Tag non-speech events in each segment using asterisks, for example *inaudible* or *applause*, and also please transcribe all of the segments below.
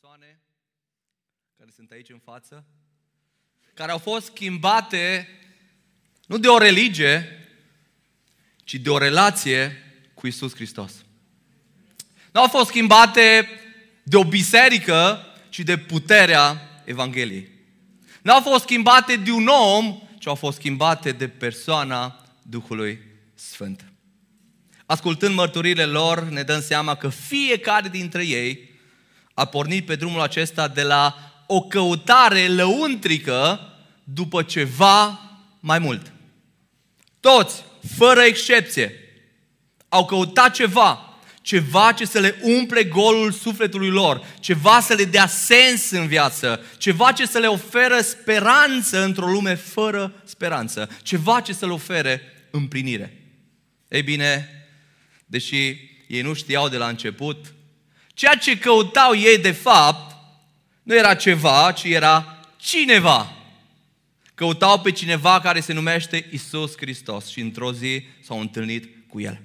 persoane care sunt aici în față, care au fost schimbate nu de o religie, ci de o relație cu Isus Hristos. Nu au fost schimbate de o biserică, ci de puterea Evangheliei. Nu au fost schimbate de un om, ci au fost schimbate de persoana Duhului Sfânt. Ascultând mărturile lor, ne dăm seama că fiecare dintre ei a pornit pe drumul acesta de la o căutare lăuntrică după ceva mai mult. Toți, fără excepție, au căutat ceva, ceva ce să le umple golul sufletului lor, ceva să le dea sens în viață, ceva ce să le oferă speranță într-o lume fără speranță, ceva ce să le ofere împlinire. Ei bine, deși ei nu știau de la început, ceea ce căutau ei de fapt nu era ceva, ci era cineva. Căutau pe cineva care se numește Isus Hristos și într-o zi s-au întâlnit cu El.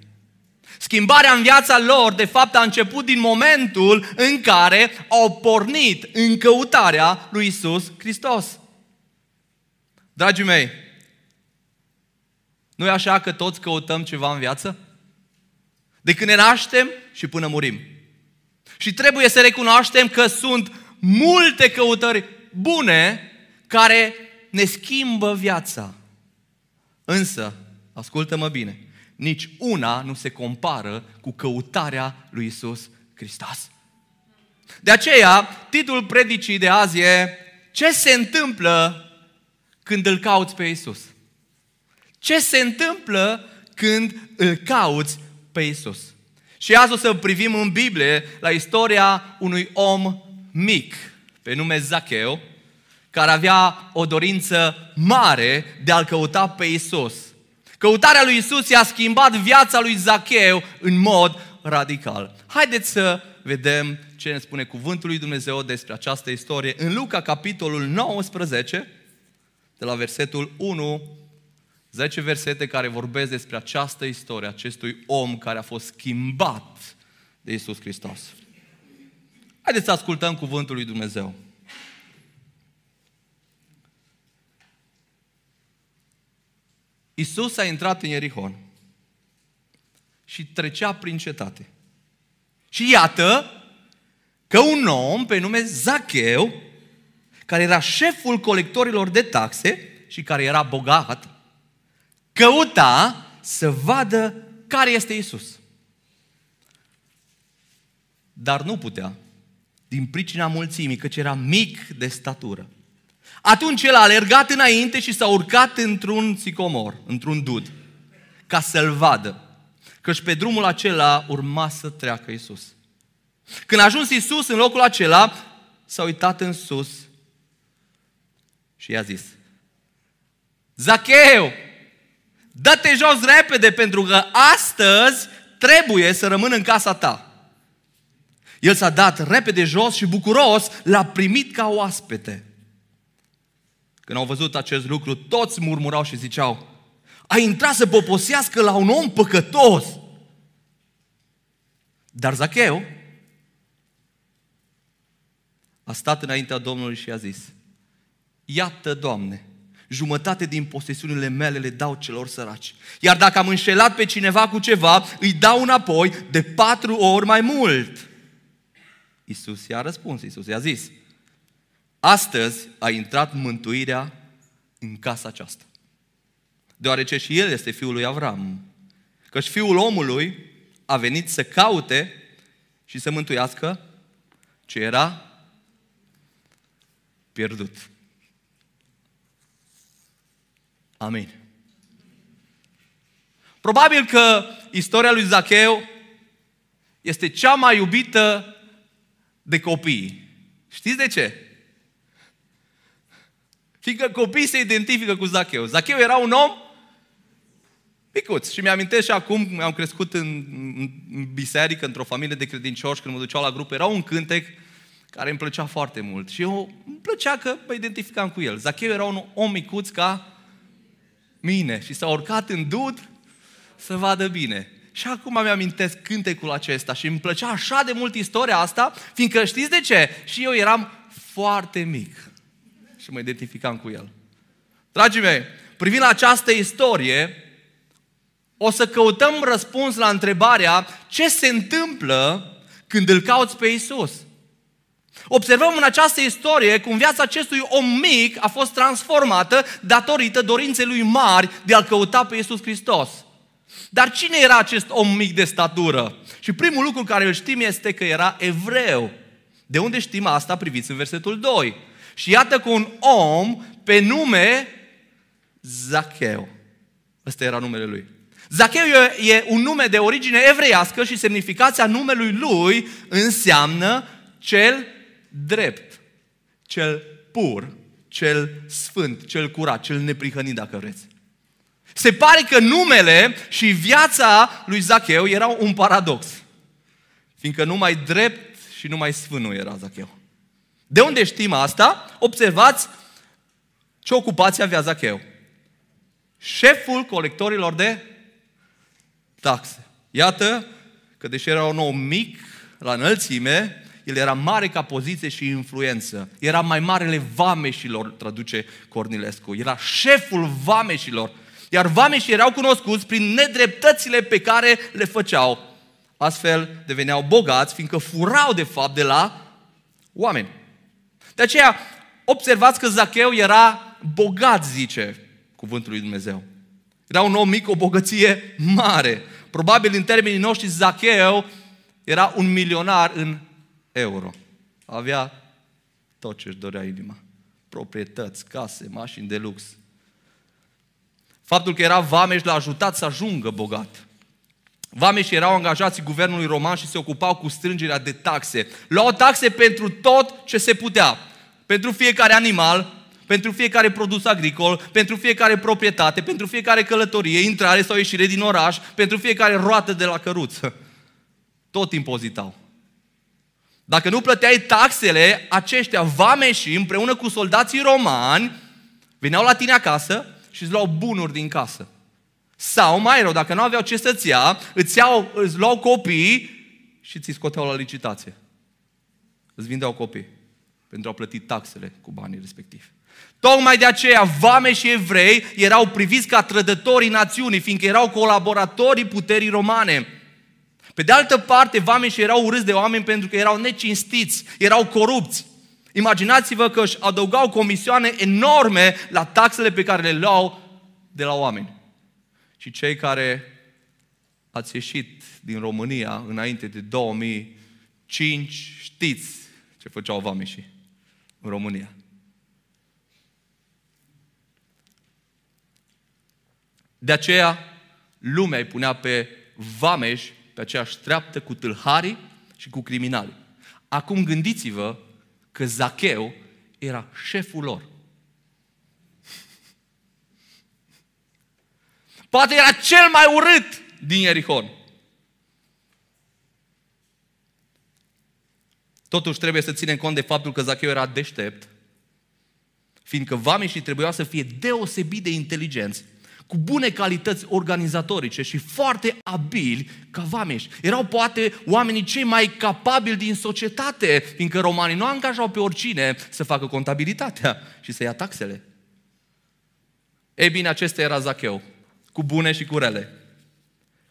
Schimbarea în viața lor, de fapt, a început din momentul în care au pornit în căutarea lui Isus Hristos. Dragii mei, nu e așa că toți căutăm ceva în viață? De când ne naștem și până murim. Și trebuie să recunoaștem că sunt multe căutări bune care ne schimbă viața. Însă, ascultă-mă bine, nici una nu se compară cu căutarea lui Isus Hristos. De aceea, titlul predicii de azi e Ce se întâmplă când îl cauți pe Isus? Ce se întâmplă când îl cauți pe Isus? Și azi o să privim în Biblie la istoria unui om mic, pe nume Zacheu, care avea o dorință mare de a-L căuta pe Isus. Căutarea lui Isus i-a schimbat viața lui Zacheu în mod radical. Haideți să vedem ce ne spune cuvântul lui Dumnezeu despre această istorie în Luca, capitolul 19, de la versetul 1, 10 versete care vorbesc despre această istorie, acestui om care a fost schimbat de Isus Hristos. Haideți să ascultăm cuvântul lui Dumnezeu. Isus a intrat în Ierihon și trecea prin cetate. Și iată că un om pe nume Zacheu, care era șeful colectorilor de taxe și care era bogat, căuta să vadă care este Isus. Dar nu putea, din pricina mulțimii, căci era mic de statură. Atunci el a alergat înainte și s-a urcat într-un sicomor, într-un dud, ca să-l vadă. Căci pe drumul acela urma să treacă Isus. Când a ajuns Isus în locul acela, s-a uitat în sus și i-a zis, Zacheu, dă-te jos repede pentru că astăzi trebuie să rămân în casa ta. El s-a dat repede jos și bucuros l-a primit ca oaspete. Când au văzut acest lucru, toți murmurau și ziceau, a intrat să poposească la un om păcătos. Dar Zacheu a stat înaintea Domnului și a zis, Iată, Doamne, jumătate din posesiunile mele le dau celor săraci. Iar dacă am înșelat pe cineva cu ceva, îi dau înapoi de patru ori mai mult. Isus i-a răspuns, Isus i-a zis, Astăzi a intrat mântuirea în casa aceasta. Deoarece și el este fiul lui Avram. Căci fiul omului a venit să caute și să mântuiască ce era pierdut. Amin. Probabil că istoria lui Zacheu este cea mai iubită de copii. Știți de ce? Fiindcă copiii se identifică cu Zacheu. Zacheu era un om micuț. Și mi-amintesc și acum, am crescut în, în biserică, într-o familie de credincioși, când mă duceau la grup, era un cântec care îmi plăcea foarte mult. Și eu îmi plăcea că mă identificam cu el. Zacheu era un om micuț ca mine și s-a urcat în dud să vadă bine. Și acum mi-amintesc cântecul acesta și îmi plăcea așa de mult istoria asta, fiindcă știți de ce? Și eu eram foarte mic și mă identificam cu el. Dragii mei, privind la această istorie, o să căutăm răspuns la întrebarea ce se întâmplă când îl cauți pe Isus. Observăm în această istorie cum viața acestui om mic a fost transformată datorită dorinței lui mari de a-L căuta pe Isus Hristos. Dar cine era acest om mic de statură? Și primul lucru care îl știm este că era evreu. De unde știm asta? Priviți în versetul 2. Și iată că un om pe nume Zacheu. Ăsta era numele lui. Zacheu e un nume de origine evreiască și semnificația numelui lui înseamnă cel drept, cel pur, cel sfânt, cel curat, cel neprihănit, dacă vreți. Se pare că numele și viața lui Zacheu erau un paradox. Fiindcă numai drept și numai sfânt nu era Zacheu. De unde știm asta? Observați ce ocupație avea Zacheu. Șeful colectorilor de taxe. Iată că deși era un om mic, la înălțime, el era mare ca poziție și influență. Era mai marele vameșilor, traduce Cornilescu. Era șeful vameșilor. Iar vameșii erau cunoscuți prin nedreptățile pe care le făceau. Astfel deveneau bogați, fiindcă furau de fapt de la oameni. De aceea, observați că Zacheu era bogat, zice cuvântul lui Dumnezeu. Era un om mic, o bogăție mare. Probabil în termenii noștri Zacheu era un milionar în euro. Avea tot ce își dorea inima. Proprietăți, case, mașini de lux. Faptul că era vameș l-a ajutat să ajungă bogat. Vameșii erau angajați guvernului roman și se ocupau cu strângerea de taxe. Luau taxe pentru tot ce se putea. Pentru fiecare animal, pentru fiecare produs agricol, pentru fiecare proprietate, pentru fiecare călătorie, intrare sau ieșire din oraș, pentru fiecare roată de la căruță. Tot impozitau. Dacă nu plăteai taxele, aceștia vameși împreună cu soldații romani veneau la tine acasă și îți luau bunuri din casă. Sau, mai rău, dacă nu aveau ce să-ți ia, îți, iau, îți luau copii și ți scoteau la licitație. Îți vindeau copii pentru a plăti taxele cu banii respectivi. Tocmai de aceea, vame și evrei erau priviți ca trădătorii națiunii, fiindcă erau colaboratorii puterii romane. Pe de altă parte, vame și erau urâți de oameni pentru că erau necinstiți, erau corupți. Imaginați-vă că își adăugau comisioane enorme la taxele pe care le luau de la oameni. Și cei care ați ieșit din România înainte de 2005, știți ce făceau vameșii în România. De aceea, lumea îi punea pe vameș pe aceeași treaptă cu tâlharii și cu criminali. Acum gândiți-vă că Zacheu era șeful lor. Poate era cel mai urât din Ierihon. Totuși trebuie să ținem cont de faptul că Zacheu era deștept, fiindcă vameșii trebuia să fie deosebit de inteligenți cu bune calități organizatorice și foarte abili ca vameși. Erau poate oamenii cei mai capabili din societate, fiindcă romanii nu angajau pe oricine să facă contabilitatea și să ia taxele. Ei bine, acesta era Zacheu, cu bune și cu rele,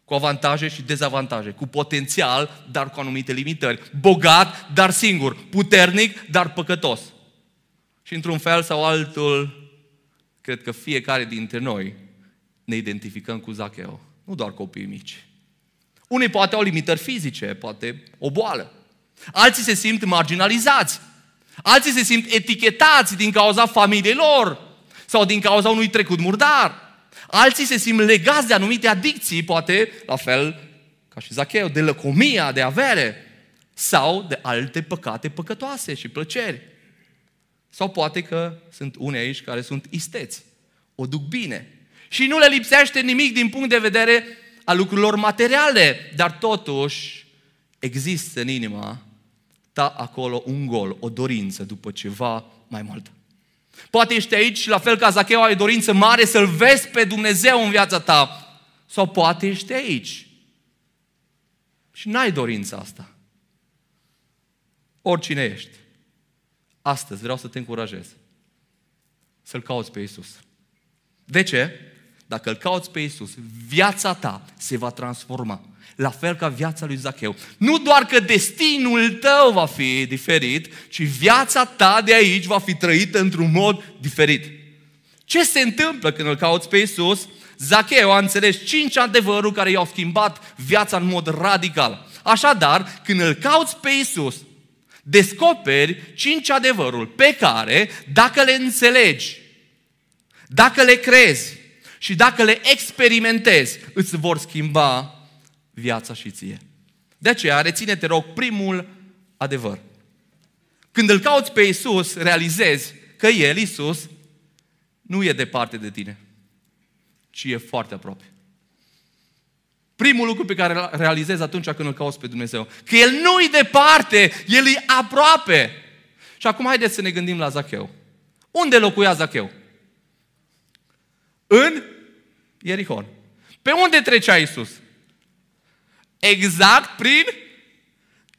cu avantaje și dezavantaje, cu potențial, dar cu anumite limitări, bogat, dar singur, puternic, dar păcătos. Și într-un fel sau altul, cred că fiecare dintre noi ne identificăm cu Zacheu. Nu doar copiii mici. Unii poate au limitări fizice, poate o boală. Alții se simt marginalizați. Alții se simt etichetați din cauza familiei lor sau din cauza unui trecut murdar. Alții se simt legați de anumite adicții, poate la fel ca și Zacheu, de lăcomia, de avere sau de alte păcate păcătoase și plăceri. Sau poate că sunt unii aici care sunt isteți. O duc bine, și nu le lipsește nimic din punct de vedere al lucrurilor materiale, dar totuși există în inima ta acolo un gol, o dorință după ceva mai mult. Poate ești aici și la fel ca Zacheu ai dorință mare să-L vezi pe Dumnezeu în viața ta. Sau poate ești aici și n-ai dorința asta, oricine ești, astăzi vreau să te încurajez să-L cauți pe Isus. De ce? Dacă îl cauți pe Isus, viața ta se va transforma. La fel ca viața lui Zacheu. Nu doar că destinul tău va fi diferit, ci viața ta de aici va fi trăită într-un mod diferit. Ce se întâmplă când îl cauți pe Isus? Zacheu a înțeles cinci adevăruri care i-au schimbat viața în mod radical. Așadar, când îl cauți pe Isus, descoperi cinci adevăruri pe care, dacă le înțelegi, dacă le crezi și dacă le experimentezi, îți vor schimba viața și ție. De aceea, reține, te rog, primul adevăr. Când îl cauți pe Isus, realizezi că El, Isus, nu e departe de tine, ci e foarte aproape. Primul lucru pe care îl realizezi atunci când îl cauți pe Dumnezeu, că El nu e departe, El e aproape. Și acum haideți să ne gândim la Zacheu. Unde locuia Zacheu? În Ierihon. Pe unde trecea Isus? Exact prin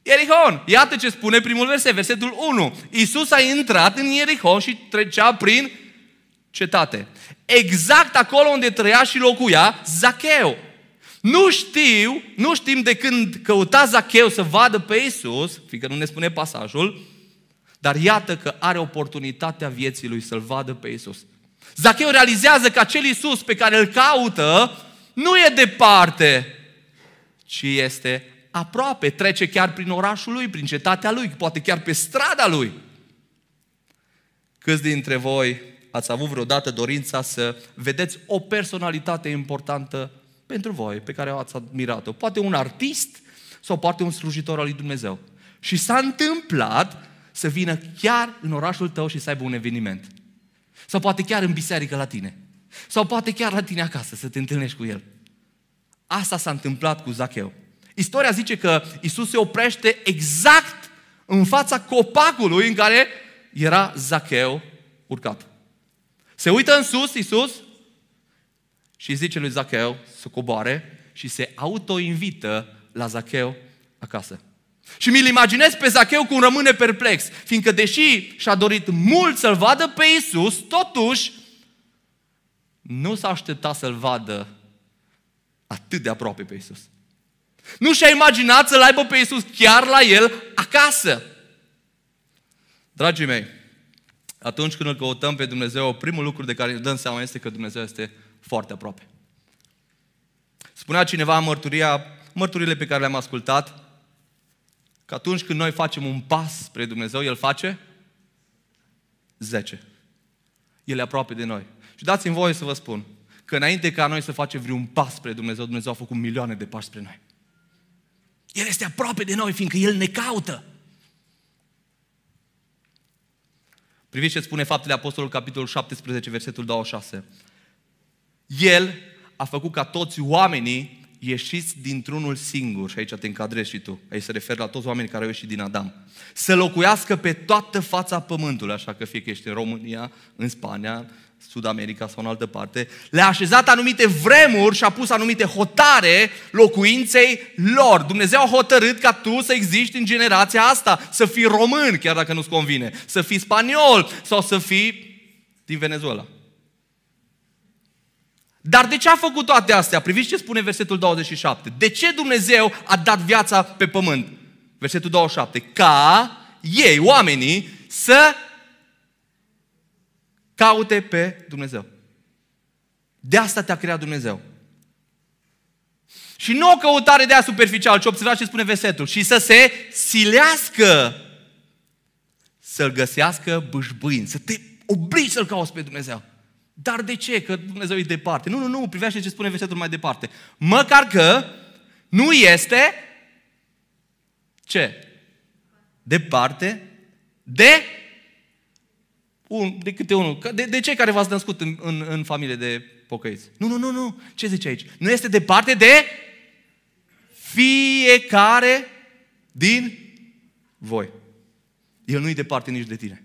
Ierihon. Iată ce spune primul verset, versetul 1. Isus a intrat în Ierihon și trecea prin cetate. Exact acolo unde trăia și locuia Zacheu. Nu știu, nu știm de când căuta Zacheu să vadă pe Isus, fiindcă nu ne spune pasajul, dar iată că are oportunitatea vieții lui să-L vadă pe Isus. Zacheu realizează că acel Isus pe care îl caută nu e departe, ci este aproape. Trece chiar prin orașul lui, prin cetatea lui, poate chiar pe strada lui. Câți dintre voi ați avut vreodată dorința să vedeți o personalitate importantă pentru voi, pe care ați admirat-o? Poate un artist sau poate un slujitor al lui Dumnezeu. Și s-a întâmplat să vină chiar în orașul tău și să aibă un eveniment. Sau poate chiar în biserică la tine. Sau poate chiar la tine acasă, să te întâlnești cu el. Asta s-a întâmplat cu Zacheu. Istoria zice că Isus se oprește exact în fața copacului în care era Zacheu urcat. Se uită în sus Isus și zice lui Zacheu să coboare și se autoinvită la Zacheu acasă. Și mi-l imaginez pe Zacheu cum rămâne perplex, fiindcă deși și-a dorit mult să-L vadă pe Isus, totuși nu s-a așteptat să-L vadă atât de aproape pe Isus. Nu și-a imaginat să-L aibă pe Isus chiar la el acasă. Dragii mei, atunci când îl căutăm pe Dumnezeu, primul lucru de care ne dăm seama este că Dumnezeu este foarte aproape. Spunea cineva în mărturia, mărturile pe care le-am ascultat, că atunci când noi facem un pas spre Dumnezeu, El face 10. El e aproape de noi. Și dați-mi voie să vă spun că înainte ca noi să facem vreun pas spre Dumnezeu, Dumnezeu a făcut milioane de pași spre noi. El este aproape de noi, fiindcă El ne caută. Priviți ce spune Faptele Apostolului, capitolul 17, versetul 26. El a făcut ca toți oamenii ieșiți dintr-unul singur, și aici te încadrezi și tu, aici se referă la toți oamenii care au ieșit din Adam, să locuiască pe toată fața pământului, așa că fie că ești în România, în Spania, Sud America sau în altă parte, le-a așezat anumite vremuri și a pus anumite hotare locuinței lor. Dumnezeu a hotărât ca tu să existi în generația asta, să fii român, chiar dacă nu-ți convine, să fii spaniol sau să fii din Venezuela. Dar de ce a făcut toate astea? Priviți ce spune versetul 27. De ce Dumnezeu a dat viața pe pământ? Versetul 27. Ca ei, oamenii, să caute pe Dumnezeu. De asta te-a creat Dumnezeu. Și nu o căutare de a superficial, ci observați ce spune versetul. Și să se silească să-L găsească bâșbâind, să te obligi să-L cauți pe Dumnezeu. Dar de ce? Că Dumnezeu e departe. Nu, nu, nu, privește ce spune versetul mai departe. Măcar că nu este ce? Departe de un, de câte unul. De, de cei care v-ați născut în, în, în familie de pocăiți. Nu, nu, nu, nu. Ce zice aici? Nu este departe de fiecare din voi. El nu e departe nici de tine.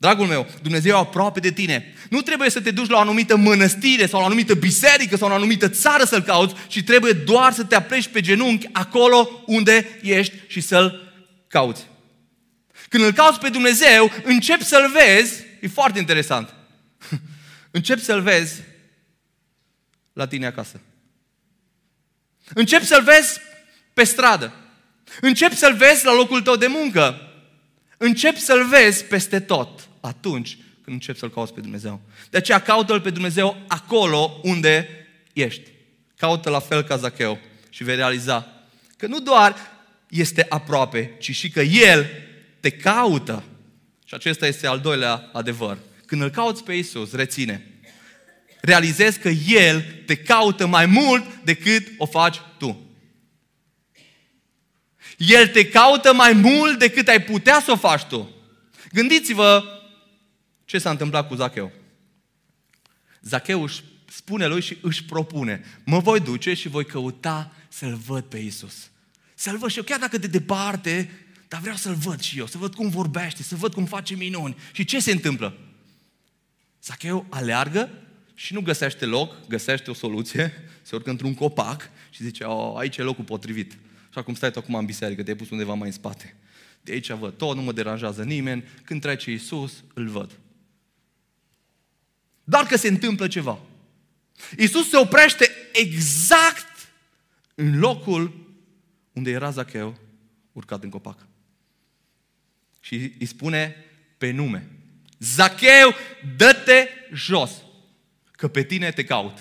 Dragul meu, Dumnezeu e aproape de tine. Nu trebuie să te duci la o anumită mănăstire sau la o anumită biserică sau la o anumită țară să-L cauți, ci trebuie doar să te apleci pe genunchi acolo unde ești și să-L cauți. Când îl cauți pe Dumnezeu, începi să-L vezi, e foarte interesant, *laughs* începi să-L vezi la tine acasă. Începi să-L vezi pe stradă. Începi să-L vezi la locul tău de muncă. Începi să-L vezi peste tot atunci când începi să-L cauți pe Dumnezeu. De aceea caută-L pe Dumnezeu acolo unde ești. Caută la fel ca Zacheu și vei realiza că nu doar este aproape, ci și că El te caută. Și acesta este al doilea adevăr. Când îl cauți pe Isus, reține. Realizezi că El te caută mai mult decât o faci tu. El te caută mai mult decât ai putea să o faci tu. Gândiți-vă ce s-a întâmplat cu Zacheu. Zacheu își spune lui și își propune, mă voi duce și voi căuta să-L văd pe Isus. Să-L văd și eu, chiar dacă de departe, dar vreau să-L văd și eu, să văd cum vorbește, să văd cum face minuni. Și ce se întâmplă? Zacheu aleargă și nu găsește loc, găsește o soluție, *laughs* se urcă într-un copac și zice, oh, aici e locul potrivit. Și acum stai tu acum în biserică, te-ai pus undeva mai în spate. De aici văd tot, nu mă deranjează nimeni, când trece Iisus, îl văd. Doar că se întâmplă ceva. Iisus se oprește exact în locul unde era Zacheu urcat în copac. Și îi spune pe nume. Zacheu, dă-te jos, că pe tine te caut.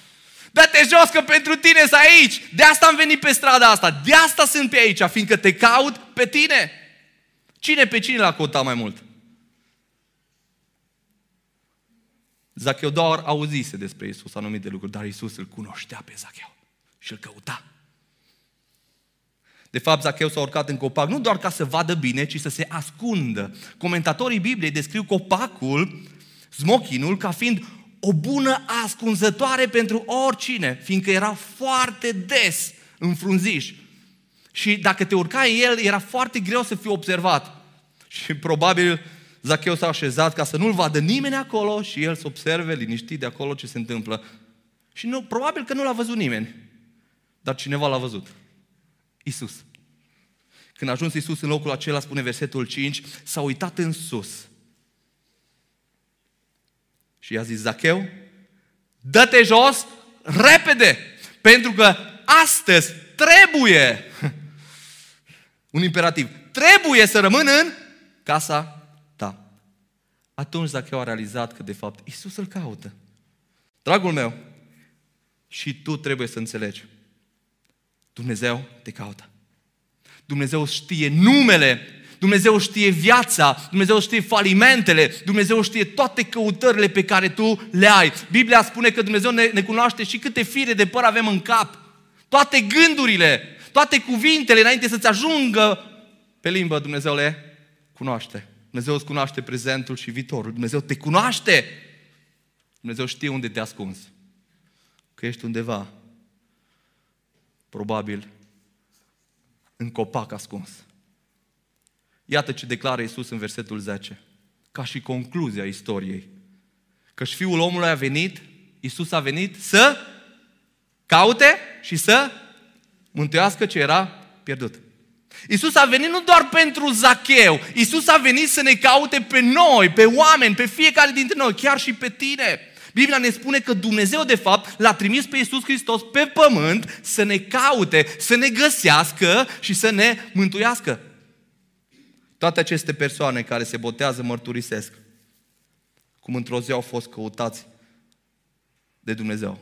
*laughs* Dă-te jos că pentru tine sunt aici. De asta am venit pe strada asta. De asta sunt pe aici, fiindcă te caut pe tine. Cine pe cine l-a căutat mai mult? Zacheu doar auzise despre Isus anumite lucruri, dar Isus îl cunoștea pe Zacheu și îl căuta. De fapt, Zacheu s-a urcat în copac nu doar ca să vadă bine, ci să se ascundă. Comentatorii Bibliei descriu copacul, smochinul, ca fiind o bună ascunzătoare pentru oricine, fiindcă era foarte des în frunziș. Și dacă te urcai în el, era foarte greu să fii observat. Și probabil Zacheu s-a așezat ca să nu-l vadă nimeni acolo și el să observe liniștit de acolo ce se întâmplă. Și nu, probabil că nu l-a văzut nimeni, dar cineva l-a văzut. Isus. Când a ajuns Isus în locul acela, spune versetul 5, s-a uitat în sus și i-a zis, Zacheu, dă-te jos repede, pentru că astăzi trebuie, *laughs* un imperativ, trebuie să rămân în casa ta. Atunci Zacheu a realizat că de fapt Isus îl caută. Dragul meu, și tu trebuie să înțelegi. Dumnezeu te caută. Dumnezeu știe numele Dumnezeu știe viața, Dumnezeu știe falimentele, Dumnezeu știe toate căutările pe care tu le ai. Biblia spune că Dumnezeu ne, ne cunoaște și câte fire de păr avem în cap. Toate gândurile, toate cuvintele înainte să-ți ajungă pe limbă, Dumnezeu le cunoaște. Dumnezeu îți cunoaște prezentul și viitorul. Dumnezeu te cunoaște. Dumnezeu știe unde te ascunzi. Că ești undeva, probabil, în copac ascuns. Iată ce declară Iisus în versetul 10, ca și concluzia istoriei. Că și Fiul omului a venit, Iisus a venit să caute și să mântuiască ce era pierdut. Iisus a venit nu doar pentru Zacheu, Iisus a venit să ne caute pe noi, pe oameni, pe fiecare dintre noi, chiar și pe tine. Biblia ne spune că Dumnezeu, de fapt, l-a trimis pe Iisus Hristos pe pământ să ne caute, să ne găsească și să ne mântuiască. Toate aceste persoane care se botează mărturisesc cum într-o zi au fost căutați de Dumnezeu.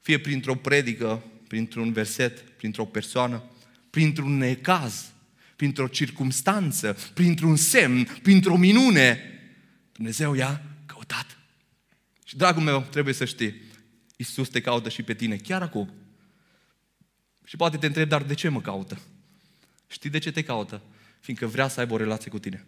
Fie printr-o predică, printr-un verset, printr-o persoană, printr-un necaz, printr-o circumstanță, printr-un semn, printr-o minune. Dumnezeu i-a căutat. Și, dragul meu, trebuie să știi, Iisus te caută și pe tine, chiar acum. Și poate te întrebi, dar de ce mă caută? Știi de ce te caută? fiindcă vrea să aibă o relație cu tine.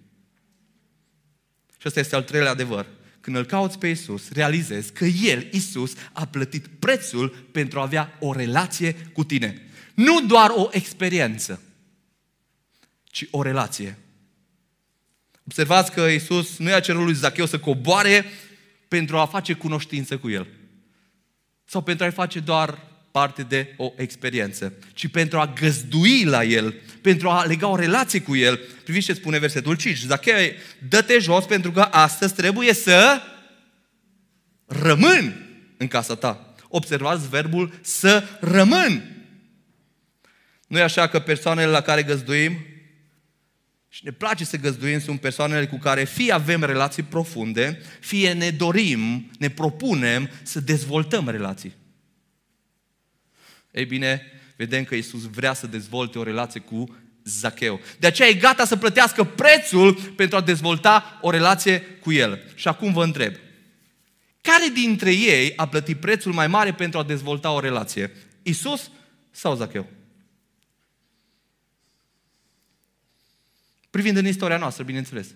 Și ăsta este al treilea adevăr. Când îl cauți pe Isus, realizezi că El, Isus, a plătit prețul pentru a avea o relație cu tine. Nu doar o experiență, ci o relație. Observați că Iisus nu i-a cerut lui Zacheu să coboare pentru a face cunoștință cu el. Sau pentru a-i face doar parte de o experiență, ci pentru a găzdui la el, pentru a lega o relație cu el. Priviți ce spune versetul 5. Zacheu, dă-te jos pentru că astăzi trebuie să rămân în casa ta. Observați verbul să rămân. Nu e așa că persoanele la care găzduim și ne place să găzduim sunt persoanele cu care fie avem relații profunde, fie ne dorim, ne propunem să dezvoltăm relații. Ei bine, vedem că Isus vrea să dezvolte o relație cu Zacheu. De aceea e gata să plătească prețul pentru a dezvolta o relație cu el. Și acum vă întreb, care dintre ei a plătit prețul mai mare pentru a dezvolta o relație? Isus sau Zacheu? Privind în istoria noastră, bineînțeles. *laughs*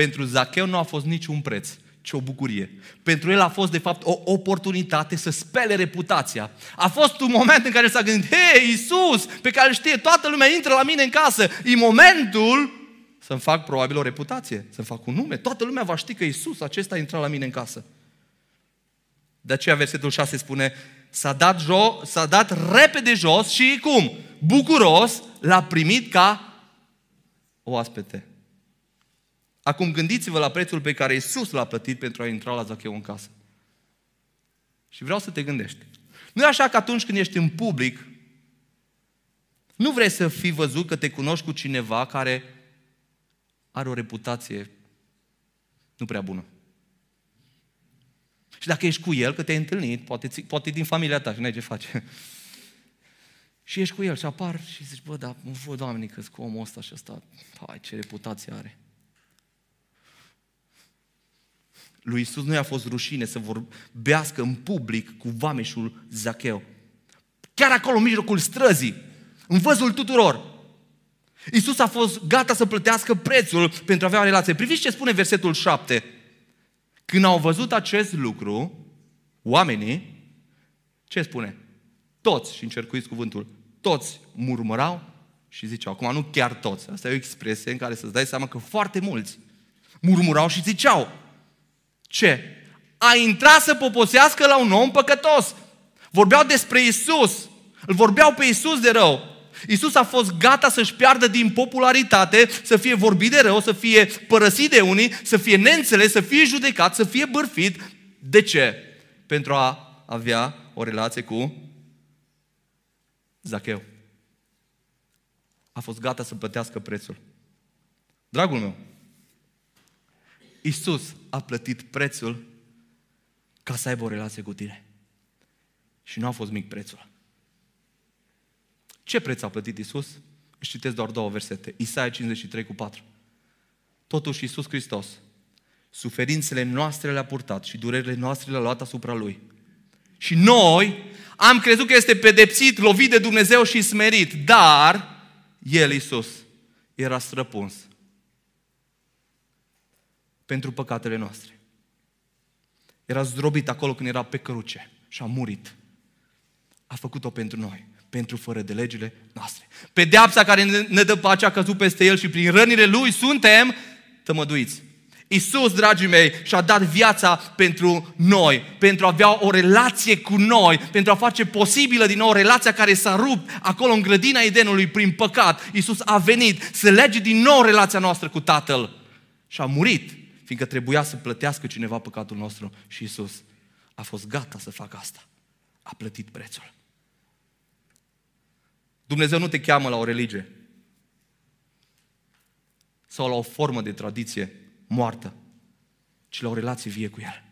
Pentru Zacheu nu a fost niciun preț, ci o bucurie. Pentru el a fost, de fapt, o oportunitate să spele reputația. A fost un moment în care s-a gândit, hei, Iisus, pe care știe toată lumea, intră la mine în casă. E momentul să-mi fac probabil o reputație, să-mi fac un nume. Toată lumea va ști că Iisus acesta a intrat la mine în casă. De aceea versetul 6 spune, s-a dat, jo- s-a dat repede jos și cum? Bucuros l-a primit ca oaspete. Acum gândiți-vă la prețul pe care Isus l-a plătit pentru a intra la Zacheu în casă. Și vreau să te gândești. Nu e așa că atunci când ești în public, nu vrei să fii văzut că te cunoști cu cineva care are o reputație nu prea bună. Și dacă ești cu el, că te-ai întâlnit, poate, poate din familia ta și n-ai ce face. Și ești cu el și apar și zici, bă, dar mă văd oamenii că cu omul ăsta și ăsta, hai, ce reputație are. Lui Isus nu i-a fost rușine să vorbească în public cu vameșul Zacheu. Chiar acolo, în mijlocul străzii, în văzul tuturor. Isus a fost gata să plătească prețul pentru a avea o relație. Priviți ce spune versetul 7. Când au văzut acest lucru, oamenii, ce spune? Toți, și încercuiți cuvântul, toți murmurau și ziceau. Acum nu chiar toți, asta e o expresie în care să-ți dai seama că foarte mulți murmurau și ziceau. Ce? A intrat să poposească la un om păcătos. Vorbeau despre Isus. Îl vorbeau pe Isus de rău. Isus a fost gata să-și piardă din popularitate, să fie vorbit de rău, să fie părăsit de unii, să fie neînțeles, să fie judecat, să fie bârfit. De ce? Pentru a avea o relație cu Zacheu. A fost gata să plătească prețul. Dragul meu, Isus a plătit prețul ca să aibă o relație cu tine. Și nu a fost mic prețul. Ce preț a plătit Isus? Își citesc doar două versete. Isaia 53 cu 4. Totuși Isus Hristos, suferințele noastre le-a purtat și durerile noastre le-a luat asupra Lui. Și noi am crezut că este pedepsit, lovit de Dumnezeu și smerit, dar El, Isus, era străpuns pentru păcatele noastre. Era zdrobit acolo când era pe cruce și a murit. A făcut-o pentru noi pentru fără de legile noastre. Pedeapsa care ne dă pacea a căzut peste El și prin rănile Lui suntem tămăduiți. Iisus, dragii mei, și-a dat viața pentru noi, pentru a avea o relație cu noi, pentru a face posibilă din nou relația care s-a rupt acolo în grădina Edenului prin păcat. Iisus a venit să lege din nou relația noastră cu Tatăl și a murit, fiindcă trebuia să plătească cineva păcatul nostru și Iisus a fost gata să facă asta. A plătit prețul. Dumnezeu nu te cheamă la o religie sau la o formă de tradiție moartă, ci la o relație vie cu El.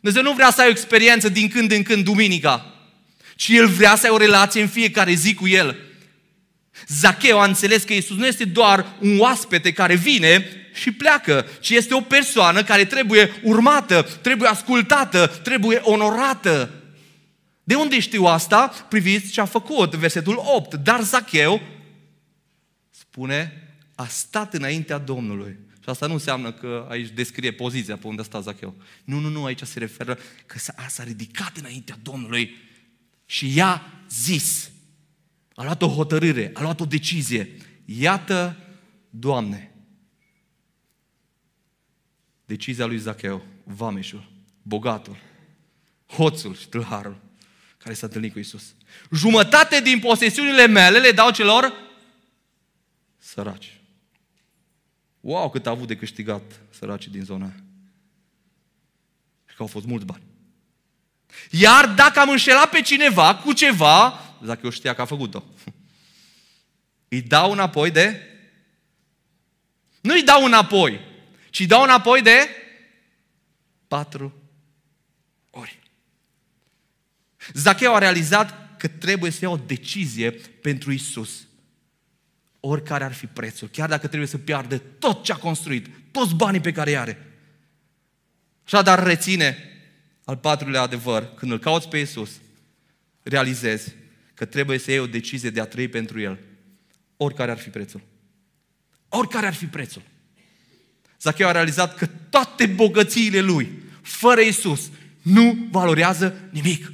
Dumnezeu nu vrea să ai o experiență din când în când, duminica, ci El vrea să ai o relație în fiecare zi cu El. Zacheu a înțeles că Isus nu este doar un oaspete care vine și pleacă, ci este o persoană care trebuie urmată, trebuie ascultată, trebuie onorată. De unde știu asta? Priviți ce a făcut, versetul 8. Dar Zacheu spune, a stat înaintea Domnului. Și asta nu înseamnă că aici descrie poziția pe unde sta Zacheu. Nu, nu, nu, aici se referă că s-a, s-a ridicat înaintea Domnului și i-a zis, a luat o hotărâre, a luat o decizie. Iată Doamne, decizia lui Zacheu, vameșul, bogatul, hoțul și tâlharul, care s-a întâlnit cu Isus. Jumătate din posesiunile mele le dau celor săraci. Wow, cât a avut de câștigat săracii din zona aia. Și că au fost mulți bani. Iar dacă am înșelat pe cineva cu ceva, dacă eu știa că a făcut-o, *laughs* îi dau înapoi de... Nu îi dau înapoi, ci îi dau înapoi de patru ori. Zacheu a realizat că trebuie să ia o decizie pentru Isus. Oricare ar fi prețul, chiar dacă trebuie să piardă tot ce a construit, toți banii pe care îi are. dar reține al patrulea adevăr, când îl cauți pe Isus, realizezi că trebuie să iei o decizie de a trăi pentru El, oricare ar fi prețul. Oricare ar fi prețul. Zacheu a realizat că toate bogățiile lui, fără Isus, nu valorează nimic.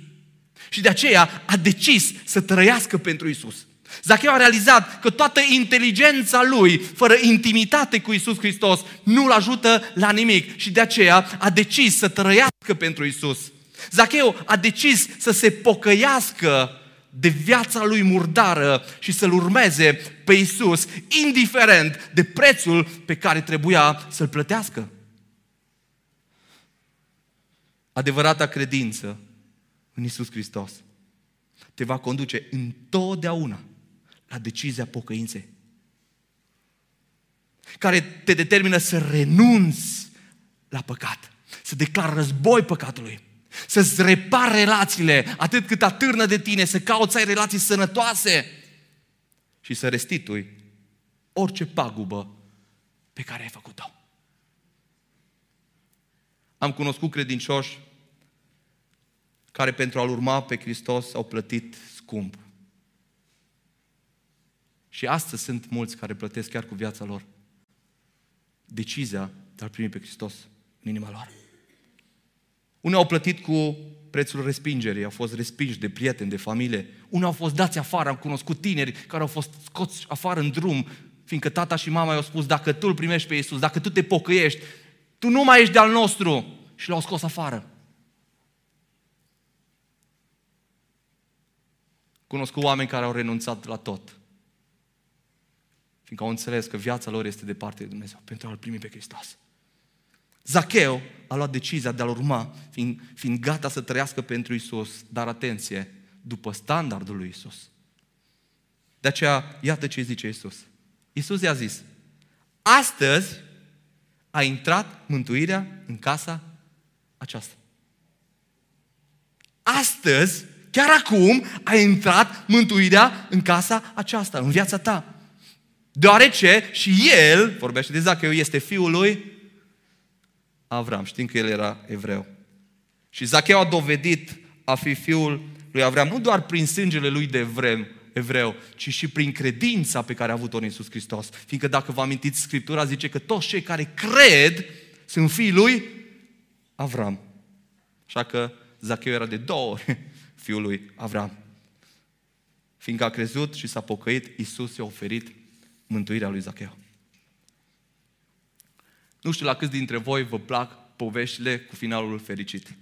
Și de aceea a decis să trăiască pentru Isus. Zacheu a realizat că toată inteligența lui, fără intimitate cu Isus Hristos, nu-l ajută la nimic și de aceea a decis să trăiască pentru Isus. Zacheu a decis să se pocăiască de viața lui murdară și să-L urmeze pe Isus, indiferent de prețul pe care trebuia să-L plătească. Adevărata credință în Isus Hristos te va conduce întotdeauna la decizia pocăinței. Care te determină să renunți la păcat, să declar război păcatului, să-ți repar relațiile atât cât atârnă de tine, să cauți să ai relații sănătoase și să restitui orice pagubă pe care ai făcut-o. Am cunoscut credincioși care pentru a-L urma pe Hristos au plătit scump. Și astăzi sunt mulți care plătesc chiar cu viața lor decizia de a-L primi pe Hristos în inima lor. Unii au plătit cu prețul respingerii, au fost respinși de prieteni, de familie. Unii au fost dați afară, am cunoscut tineri care au fost scoți afară în drum, fiindcă tata și mama i-au spus, dacă tu îl primești pe Iisus, dacă tu te pocăiești, tu nu mai ești de-al nostru. Și l-au scos afară. Cunoscut oameni care au renunțat la tot. Fiindcă au înțeles că viața lor este departe de Dumnezeu pentru a-L primi pe Hristos. Zacheu a luat decizia de a-L urma, fiind, fiind gata să trăiască pentru Isus, dar atenție, după standardul lui Isus. De aceea, iată ce zice Isus. Isus i-a zis, astăzi a intrat mântuirea în casa aceasta. Astăzi Chiar acum a intrat mântuirea în casa aceasta, în viața ta. Deoarece și el, vorbește de Zacheu, este fiul lui Avram. Știm că el era evreu. Și Zacheu a dovedit a fi fiul lui Avram, nu doar prin sângele lui de evreu, evreu, ci și prin credința pe care a avut-o în Iisus Hristos. Fiindcă dacă vă amintiți, Scriptura zice că toți cei care cred sunt fiii lui Avram. Așa că Zacheu era de două ori fiul lui Avram. Fiindcă a crezut și s-a pocăit, Isus i-a oferit mântuirea lui Zacheu. Nu știu la câți dintre voi vă plac poveștile cu finalul fericit.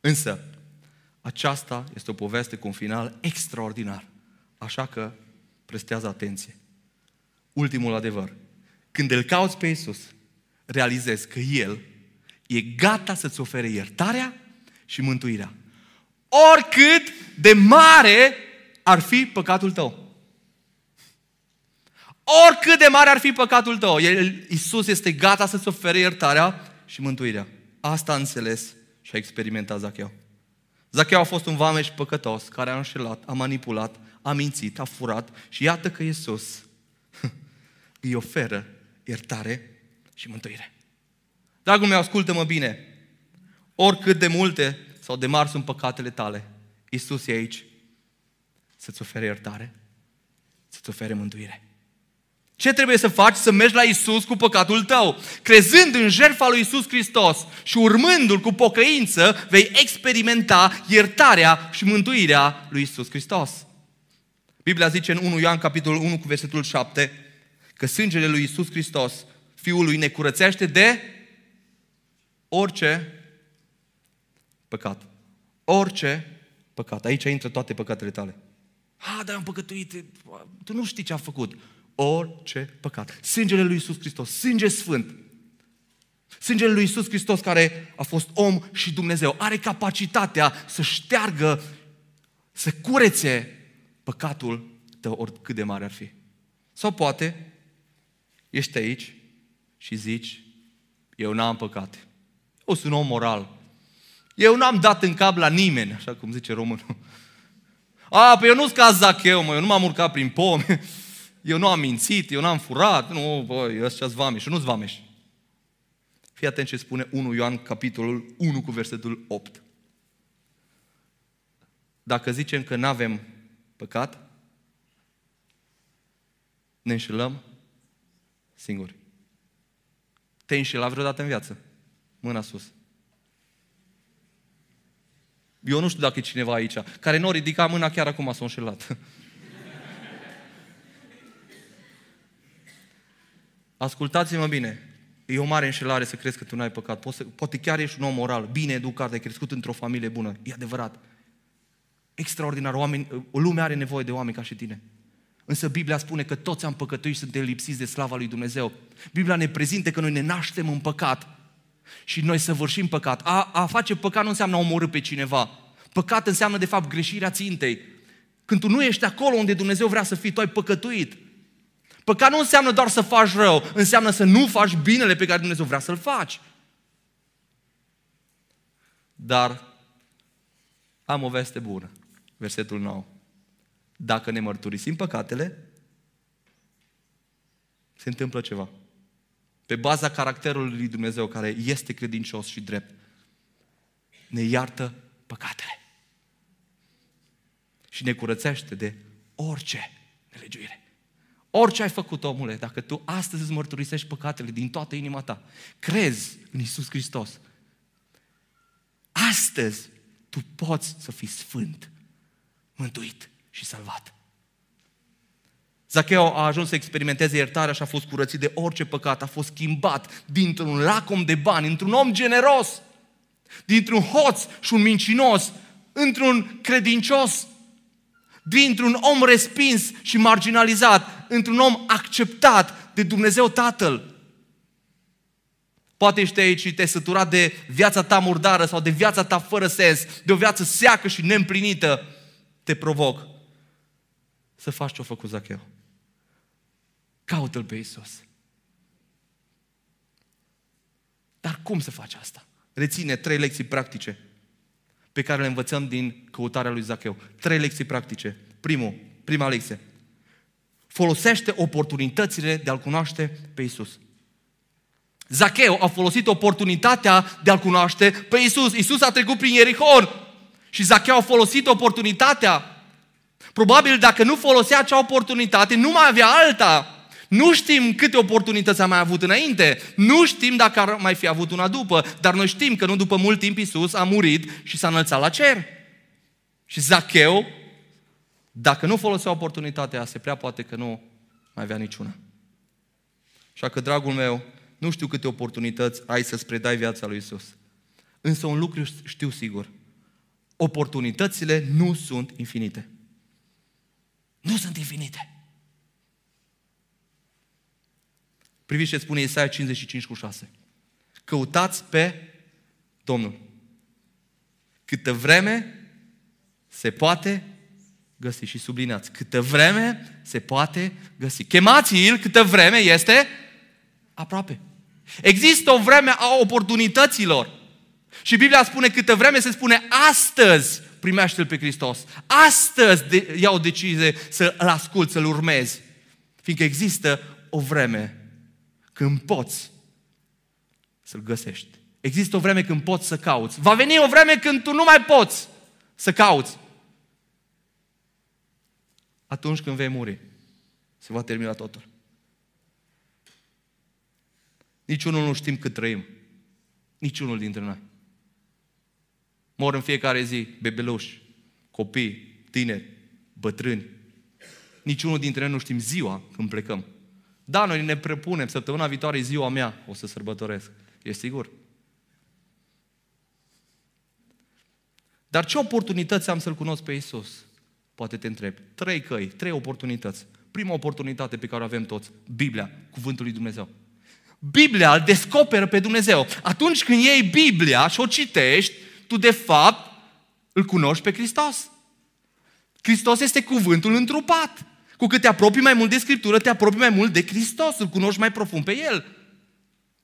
Însă, aceasta este o poveste cu un final extraordinar. Așa că prestează atenție. Ultimul adevăr. Când îl cauți pe Isus, realizezi că El e gata să-ți ofere iertarea și mântuirea oricât de mare ar fi păcatul tău. Oricât de mare ar fi păcatul tău, El, Iisus este gata să-ți ofere iertarea și mântuirea. Asta a înțeles și a experimentat Zacheu. Zacheu a fost un vameș păcătos care a înșelat, a manipulat, a mințit, a furat și iată că Iisus *laughs* îi oferă iertare și mântuire. Dragul meu, ascultă-mă bine. Oricât de multe sau de mari sunt păcatele tale. Isus e aici să-ți ofere iertare, să-ți ofere mântuire. Ce trebuie să faci? Să mergi la Isus cu păcatul tău. Crezând în jertfa lui Isus Hristos și urmându-L cu pocăință, vei experimenta iertarea și mântuirea lui Isus Hristos. Biblia zice în 1 Ioan, capitolul 1, cu versetul 7, că sângele lui Isus Hristos, Fiul lui, ne curățește de orice păcat. Orice păcat. Aici intră toate păcatele tale. Ha, dar am păcătuit. Tu nu știi ce am făcut. Orice păcat. Sângele lui Isus Hristos, sânge sfânt. Sângele lui Isus Hristos care a fost om și Dumnezeu are capacitatea să șteargă, să curețe păcatul tău oricât de mare ar fi. Sau poate ești aici și zici, eu n-am păcate. Eu sunt om moral. Eu n-am dat în cap la nimeni, așa cum zice românul. A, păi eu nu-s ca Zacheu, mă, eu nu m-am urcat prin pomi, eu nu am mințit, eu n-am furat, nu, băi, ăștia-s vameși, nu-s vameși. Fii atent ce spune 1 Ioan, capitolul 1 cu versetul 8. Dacă zicem că nu avem păcat, ne înșelăm singuri. Te-ai înșelat vreodată în viață? Mâna sus. Eu nu știu dacă e cineva aici care nu ridica mâna chiar acum s-a înșelat. *laughs* Ascultați-mă bine. E o mare înșelare să crezi că tu n-ai păcat. Poate, poate chiar ești un om moral, bine educat, ai crescut într-o familie bună. E adevărat. Extraordinar. Oameni, o lume are nevoie de oameni ca și tine. Însă Biblia spune că toți am păcătuit și suntem lipsiți de slava lui Dumnezeu. Biblia ne prezintă că noi ne naștem în păcat și noi săvârșim păcat. A, a face păcat nu înseamnă a omorâ pe cineva. Păcat înseamnă, de fapt, greșirea țintei. Când tu nu ești acolo unde Dumnezeu vrea să fii, tu ai păcătuit. Păcat nu înseamnă doar să faci rău, înseamnă să nu faci binele pe care Dumnezeu vrea să-l faci. Dar am o veste bună. Versetul 9. Dacă ne mărturisim păcatele, se întâmplă ceva. Pe baza caracterului lui Dumnezeu, care este credincios și drept, ne iartă păcatele. Și ne curățește de orice nelegiuire. Orice ai făcut, omule, dacă tu astăzi îți mărturisești păcatele din toată inima ta, crezi în Isus Hristos, astăzi tu poți să fii sfânt, mântuit și salvat. Zacheu a ajuns să experimenteze iertarea și a fost curățit de orice păcat, a fost schimbat dintr-un lacom de bani, într-un om generos, dintr-un hoț și un mincinos, într-un credincios, dintr-un om respins și marginalizat, într-un om acceptat de Dumnezeu Tatăl. Poate ești aici și te-ai săturat de viața ta murdară sau de viața ta fără sens, de o viață seacă și neîmplinită. Te provoc să faci ce-a făcut Zacheu. Caută-L pe Iisus. Dar cum să faci asta? Reține trei lecții practice pe care le învățăm din căutarea lui Zacheu. Trei lecții practice. Primul, prima lecție. Folosește oportunitățile de a-L cunoaște pe Isus. Zacheu a folosit oportunitatea de a-L cunoaște pe Isus. Isus a trecut prin Ierihon și Zacheu a folosit oportunitatea Probabil dacă nu folosea acea oportunitate, nu mai avea alta. Nu știm câte oportunități a mai avut înainte, nu știm dacă ar mai fi avut una după, dar noi știm că nu după mult timp Isus a murit și s-a înălțat la cer. Și Zacheu, dacă nu folosea oportunitatea, se prea poate că nu mai avea niciuna. Așa că, dragul meu, nu știu câte oportunități ai să-ți predai viața lui Isus. Însă un lucru știu sigur. Oportunitățile nu sunt infinite nu sunt infinite. Priviți ce spune Isaia 55 cu 6. Căutați pe Domnul. Câtă vreme se poate găsi și sublinați. Câtă vreme se poate găsi. Chemați-l câtă vreme este aproape. Există o vreme a oportunităților. Și Biblia spune câtă vreme se spune astăzi primește-L pe Hristos. Astăzi de, ia o decizie să-L asculți, să-L urmezi. Fiindcă există o vreme când poți să-L găsești. Există o vreme când poți să cauți. Va veni o vreme când tu nu mai poți să cauți. Atunci când vei muri, se va termina totul. Niciunul nu știm cât trăim. Niciunul dintre noi. Mor în fiecare zi bebeluși, copii, tineri, bătrâni. Niciunul dintre noi nu știm ziua când plecăm. Da, noi ne prepunem, săptămâna viitoare e ziua mea, o să sărbătoresc. E sigur? Dar ce oportunități am să-L cunosc pe Isus? Poate te întrebi. Trei căi, trei oportunități. Prima oportunitate pe care o avem toți, Biblia, Cuvântul lui Dumnezeu. Biblia îl descoperă pe Dumnezeu. Atunci când iei Biblia și o citești, tu de fapt îl cunoști pe Hristos. Hristos este cuvântul întrupat. Cu cât te apropii mai mult de Scriptură, te apropii mai mult de Hristos, îl cunoști mai profund pe El.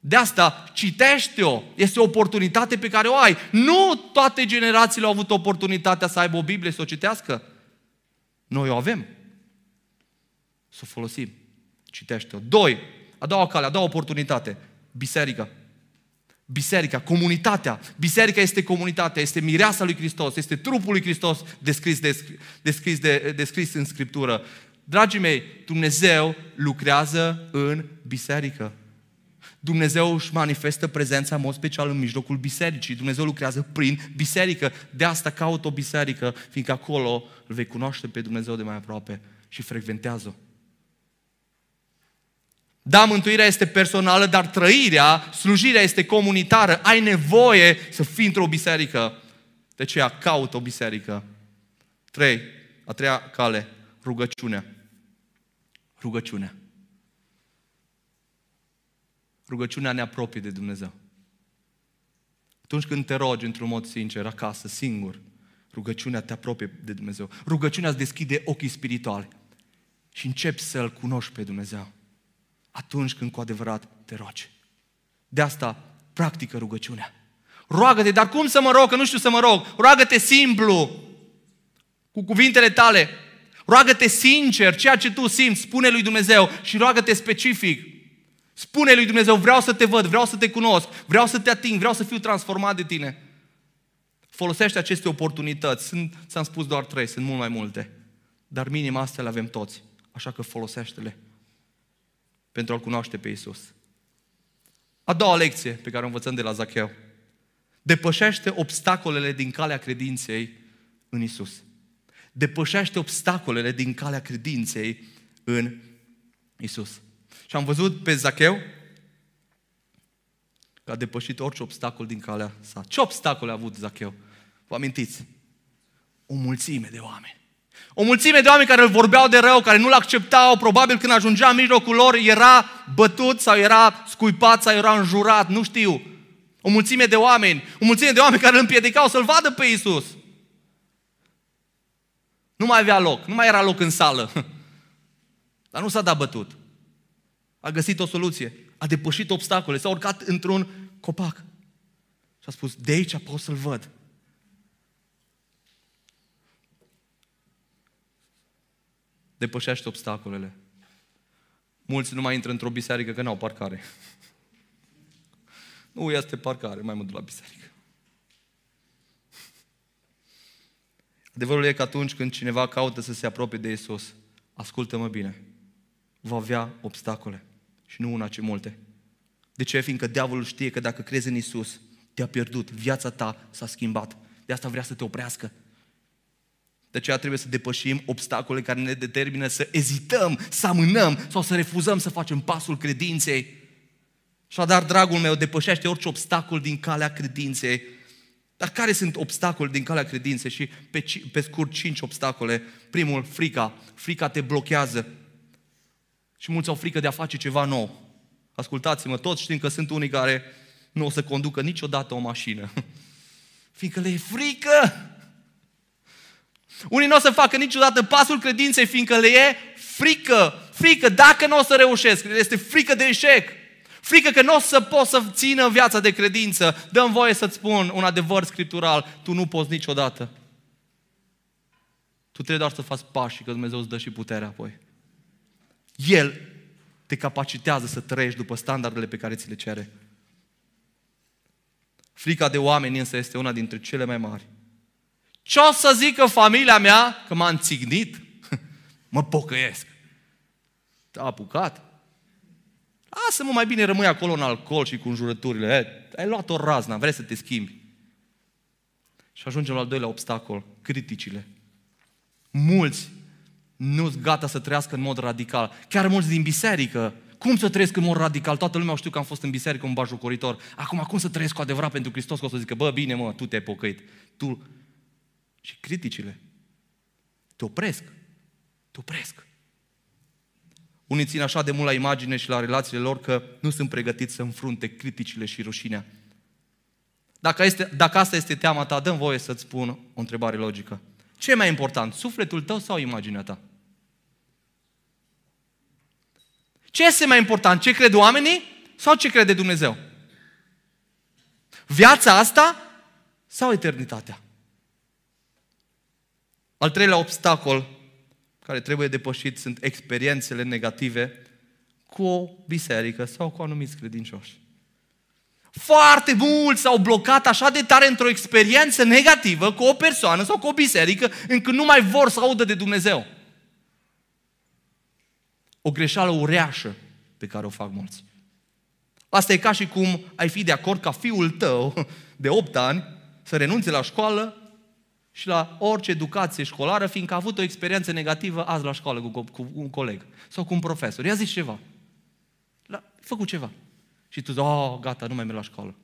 De asta, citește-o. Este o oportunitate pe care o ai. Nu toate generațiile au avut oportunitatea să aibă o Biblie, să o citească. Noi o avem. Să o folosim. Citește-o. Doi, a doua cale, a doua oportunitate. Biserica. Biserica, comunitatea. Biserica este comunitatea, este mireasa lui Hristos, este trupul lui Hristos descris, descris, de, descris în Scriptură. Dragii mei, Dumnezeu lucrează în biserică. Dumnezeu își manifestă prezența în mod special în mijlocul bisericii. Dumnezeu lucrează prin biserică. De asta caut o biserică, fiindcă acolo îl vei cunoaște pe Dumnezeu de mai aproape și frecventează-o. Da, mântuirea este personală, dar trăirea, slujirea este comunitară. Ai nevoie să fii într-o biserică. De aceea caut o biserică. Trei, a treia cale, rugăciunea. Rugăciunea. Rugăciunea ne apropie de Dumnezeu. Atunci când te rogi într-un mod sincer, acasă, singur, rugăciunea te apropie de Dumnezeu. Rugăciunea îți deschide ochii spirituale și începi să-L cunoști pe Dumnezeu. Atunci când cu adevărat te rogi. De asta, practică rugăciunea. Roagă-te, dar cum să mă rog? Că nu știu să mă rog. Roagă-te simplu, cu cuvintele tale. Roagă-te sincer, ceea ce tu simți, spune lui Dumnezeu și roagă-te specific. Spune lui Dumnezeu, vreau să te văd, vreau să te cunosc, vreau să te ating, vreau să fiu transformat de tine. Folosește aceste oportunități. Sunt, ți-am spus doar trei, sunt mult mai multe. Dar minim astea le avem toți. Așa că folosește-le pentru a-L cunoaște pe Isus. A doua lecție pe care o învățăm de la Zacheu. Depășește obstacolele din calea credinței în Isus. Depășește obstacolele din calea credinței în Isus. Și am văzut pe Zacheu că a depășit orice obstacol din calea sa. Ce obstacole a avut Zacheu? Vă amintiți? O mulțime de oameni. O mulțime de oameni care îl vorbeau de rău, care nu-l acceptau, probabil când ajungea în mijlocul lor era bătut sau era scuipat sau era înjurat, nu știu. O mulțime de oameni, o mulțime de oameni care îl împiedicau să-L vadă pe Isus. Nu mai avea loc, nu mai era loc în sală. *laughs* Dar nu s-a dat bătut. A găsit o soluție. A depășit obstacole. S-a urcat într-un copac. Și a spus, de aici pot să-L văd. Depășește obstacolele. Mulți nu mai intră într-o biserică că n-au parcare. *laughs* Nu este parcare, mai mă duc la biserică. Adevărul e că atunci când cineva caută să se apropie de Isus, ascultă-mă bine, va avea obstacole. Și nu una, ci multe. De ce? Fiindcă diavolul știe că dacă crezi în Isus, te-a pierdut, viața ta s-a schimbat. De asta vrea să te oprească. De aceea trebuie să depășim obstacole care ne determină să ezităm, să amânăm sau să refuzăm să facem pasul credinței. Și dar, dragul meu, depășește orice obstacol din calea credinței. Dar care sunt obstacole din calea credinței? Și pe, pe scurt, cinci obstacole. Primul, frica. Frica te blochează. Și mulți au frică de a face ceva nou. Ascultați-mă, toți știm că sunt unii care nu o să conducă niciodată o mașină. *laughs* Fiindcă le e frică. Unii nu o să facă niciodată pasul credinței, fiindcă le e frică. Frică dacă nu o să reușesc. Este frică de eșec. Frică că nu o să poți să țină viața de credință. Dăm voie să-ți spun un adevăr scriptural. Tu nu poți niciodată. Tu trebuie doar să faci pași că Dumnezeu îți dă și puterea apoi. El te capacitează să trăiești după standardele pe care ți le cere. Frica de oameni însă este una dintre cele mai mari. Ce o să zică familia mea că m-a înțignit? *laughs* mă pocăiesc. Te-a apucat? Lasă-mă mai bine rămâi acolo în alcool și cu înjurăturile. E, ai luat o razna, vrei să te schimbi. Și ajungem la al doilea obstacol, criticile. Mulți nu sunt gata să trăiască în mod radical. Chiar mulți din biserică Cum să trăiesc în mod radical? Toată lumea știu că am fost în biserică un bajocoritor. Acum, cum să trăiesc cu adevărat pentru Hristos? Că o să zică, bă, bine mă, tu te-ai pocăit. Tu... Și criticile te opresc. Te opresc. Unii țin așa de mult la imagine și la relațiile lor că nu sunt pregătiți să înfrunte criticile și rușinea. Dacă, este, dacă asta este teama ta, dăm voie să-ți spun o întrebare logică. Ce e mai important, sufletul tău sau imaginea ta? Ce este mai important, ce cred oamenii sau ce crede Dumnezeu? Viața asta sau eternitatea? Al treilea obstacol care trebuie depășit sunt experiențele negative cu o biserică sau cu anumiți credincioși. Foarte mulți s-au blocat așa de tare într-o experiență negativă cu o persoană sau cu o biserică încât nu mai vor să audă de Dumnezeu. O greșeală ureașă pe care o fac mulți. Asta e ca și cum ai fi de acord ca fiul tău de 8 ani să renunțe la școală și la orice educație școlară, fiindcă a avut o experiență negativă azi la școală cu, cu un coleg sau cu un profesor. I-a zis ceva. A făcut ceva. Și tu zici, oh, gata, nu mai merg la școală.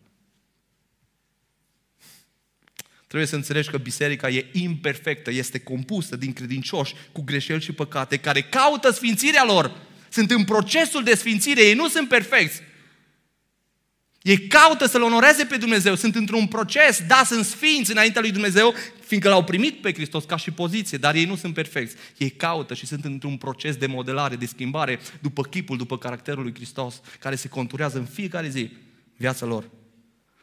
Trebuie să înțelegi că biserica e imperfectă, este compusă din credincioși cu greșeli și păcate care caută sfințirea lor. Sunt în procesul de sfințire, ei nu sunt perfecți. Ei caută să-L onoreze pe Dumnezeu, sunt într-un proces, da, sunt sfinți înaintea lui Dumnezeu, fiindcă L-au primit pe Hristos ca și poziție, dar ei nu sunt perfecți. Ei caută și sunt într-un proces de modelare, de schimbare, după chipul, după caracterul lui Hristos, care se conturează în fiecare zi viața lor.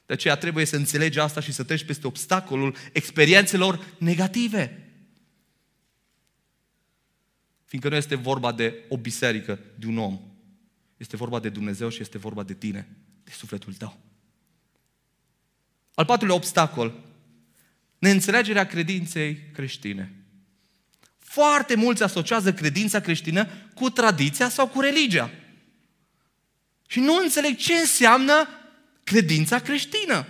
De aceea trebuie să înțelegi asta și să treci peste obstacolul experiențelor negative. Fiindcă nu este vorba de o biserică, de un om. Este vorba de Dumnezeu și este vorba de tine de sufletul tău. Al patrulea obstacol, neînțelegerea credinței creștine. Foarte mulți asociază credința creștină cu tradiția sau cu religia. Și nu înțeleg ce înseamnă credința creștină.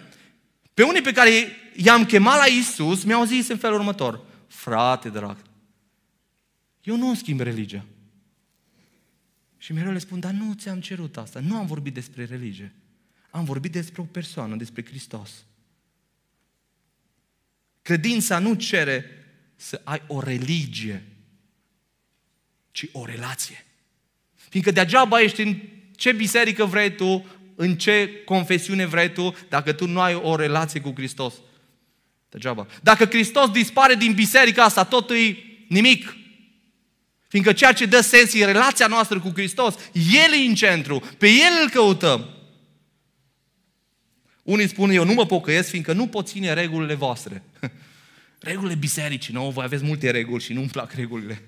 Pe unii pe care i-am chemat la Isus mi-au zis în felul următor, frate drag, eu nu schimb religia. Și mereu le spun, dar nu ți-am cerut asta, nu am vorbit despre religie. Am vorbit despre o persoană, despre Hristos. Credința nu cere să ai o religie, ci o relație. Fiindcă degeaba ești în ce biserică vrei tu, în ce confesiune vrei tu, dacă tu nu ai o relație cu Hristos. Degeaba. Dacă Hristos dispare din biserica asta, tot e nimic. Fiindcă ceea ce dă sens e relația noastră cu Hristos. El e în centru, pe El îl căutăm. Unii spun, eu nu mă pocăiesc fiindcă nu pot ține regulile voastre. *laughs* Regulile bisericii, nu? Voi aveți multe reguli și nu-mi plac regulile.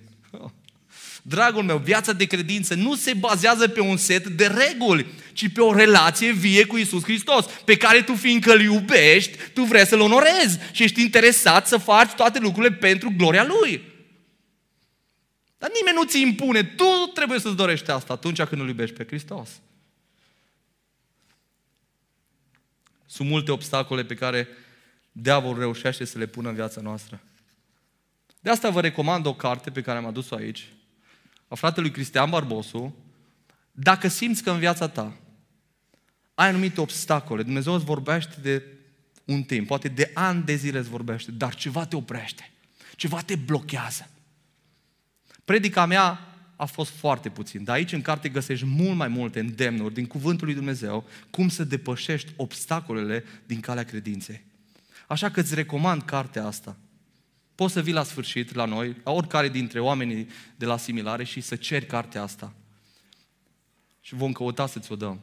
Dragul meu, viața de credință nu se bazează pe un set de reguli, ci pe o relație vie cu Isus Hristos, pe care tu, fiindcă îl iubești, tu vrei să-L onorezi și ești interesat să faci toate lucrurile pentru gloria Lui. Dar nimeni nu ți impune, tu trebuie să-ți dorești asta atunci când îl iubești pe Hristos. Sunt multe obstacole pe care diavolul reușește să le pună în viața noastră. De asta vă recomand o carte pe care am adus-o aici, a fratelui Cristian Barbosu. Dacă simți că în viața ta ai anumite obstacole, Dumnezeu îți vorbește de un timp, poate de ani de zile îți vorbește, dar ceva te oprește, ceva te blochează. Predica mea a fost foarte puțin. Dar aici în carte găsești mult mai multe îndemnuri din Cuvântul lui Dumnezeu cum să depășești obstacolele din calea credinței. Așa că îți recomand cartea asta. Poți să vii la sfârșit la noi, la oricare dintre oamenii de la asimilare și să ceri cartea asta. Și vom căuta să ți-o dăm.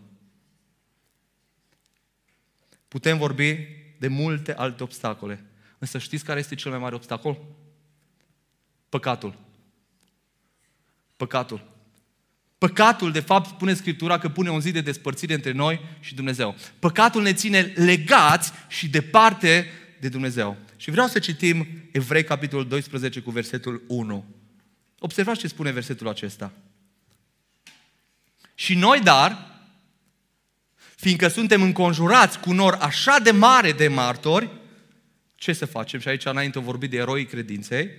Putem vorbi de multe alte obstacole. Însă știți care este cel mai mare obstacol? Păcatul. Păcatul. Păcatul, de fapt, spune Scriptura că pune un zid de despărțire între noi și Dumnezeu. Păcatul ne ține legați și departe de Dumnezeu. Și vreau să citim Evrei, capitolul 12, cu versetul 1. Observați ce spune versetul acesta. Și noi, dar, fiindcă suntem înconjurați cu nor așa de mare de martori, ce să facem? Și aici înainte vorbit de eroii credinței,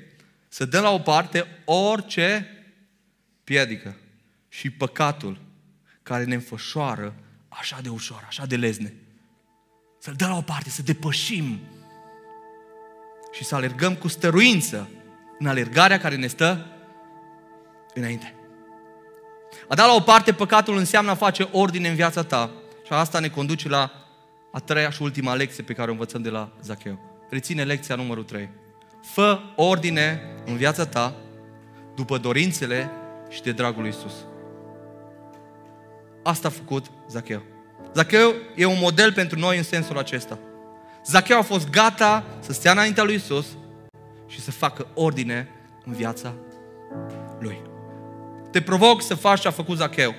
să dăm la o parte orice piedică și păcatul care ne înfășoară așa de ușor, așa de lezne. Să-l dăm la o parte, să depășim și să alergăm cu stăruință în alergarea care ne stă înainte. A da la o parte păcatul înseamnă a face ordine în viața ta și asta ne conduce la a treia și ultima lecție pe care o învățăm de la Zacheu. Reține lecția numărul 3. Fă ordine în viața ta după dorințele și de dragul lui Isus. Asta a făcut Zacheu. Zacheu e un model pentru noi în sensul acesta. Zacheu a fost gata să stea înaintea lui Isus și să facă ordine în viața lui. Te provoc să faci ce a făcut Zacheu.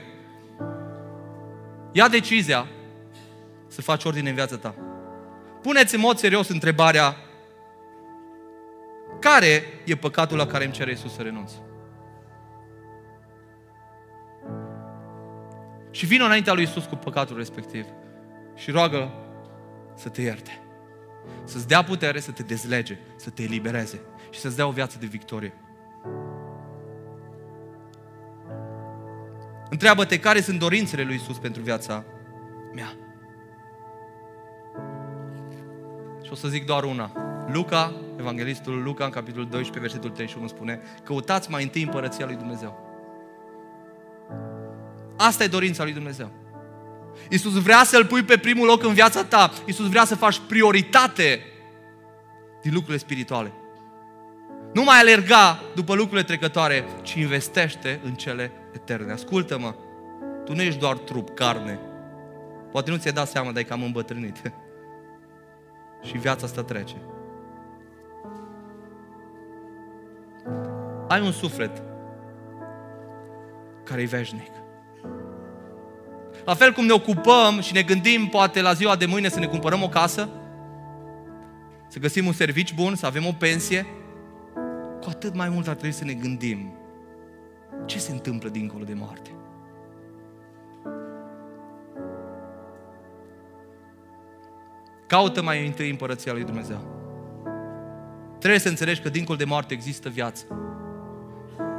Ia decizia să faci ordine în viața ta. Puneți în mod serios întrebarea care e păcatul la care îmi cere Iisus să renunț? Și vină înaintea lui Iisus cu păcatul respectiv și roagă să te ierte. Să-ți dea putere să te dezlege, să te elibereze și să-ți dea o viață de victorie. Întreabă-te care sunt dorințele lui Isus pentru viața mea. Și o să zic doar una. Luca, evanghelistul Luca, în capitolul 12, versetul 31, spune Căutați mai întâi împărăția lui Dumnezeu. Asta e dorința lui Dumnezeu. Iisus vrea să-L pui pe primul loc în viața ta. Iisus vrea să faci prioritate din lucrurile spirituale. Nu mai alerga după lucrurile trecătoare, ci investește în cele eterne. Ascultă-mă, tu nu ești doar trup, carne. Poate nu ți-ai dat seama, dar e cam îmbătrânit. *laughs* Și viața asta trece. Ai un suflet care e veșnic. La fel cum ne ocupăm și ne gândim poate la ziua de mâine să ne cumpărăm o casă, să găsim un serviciu bun, să avem o pensie, cu atât mai mult ar trebui să ne gândim ce se întâmplă dincolo de moarte. Caută mai întâi împărăția lui Dumnezeu. Trebuie să înțelegi că dincolo de moarte există viață.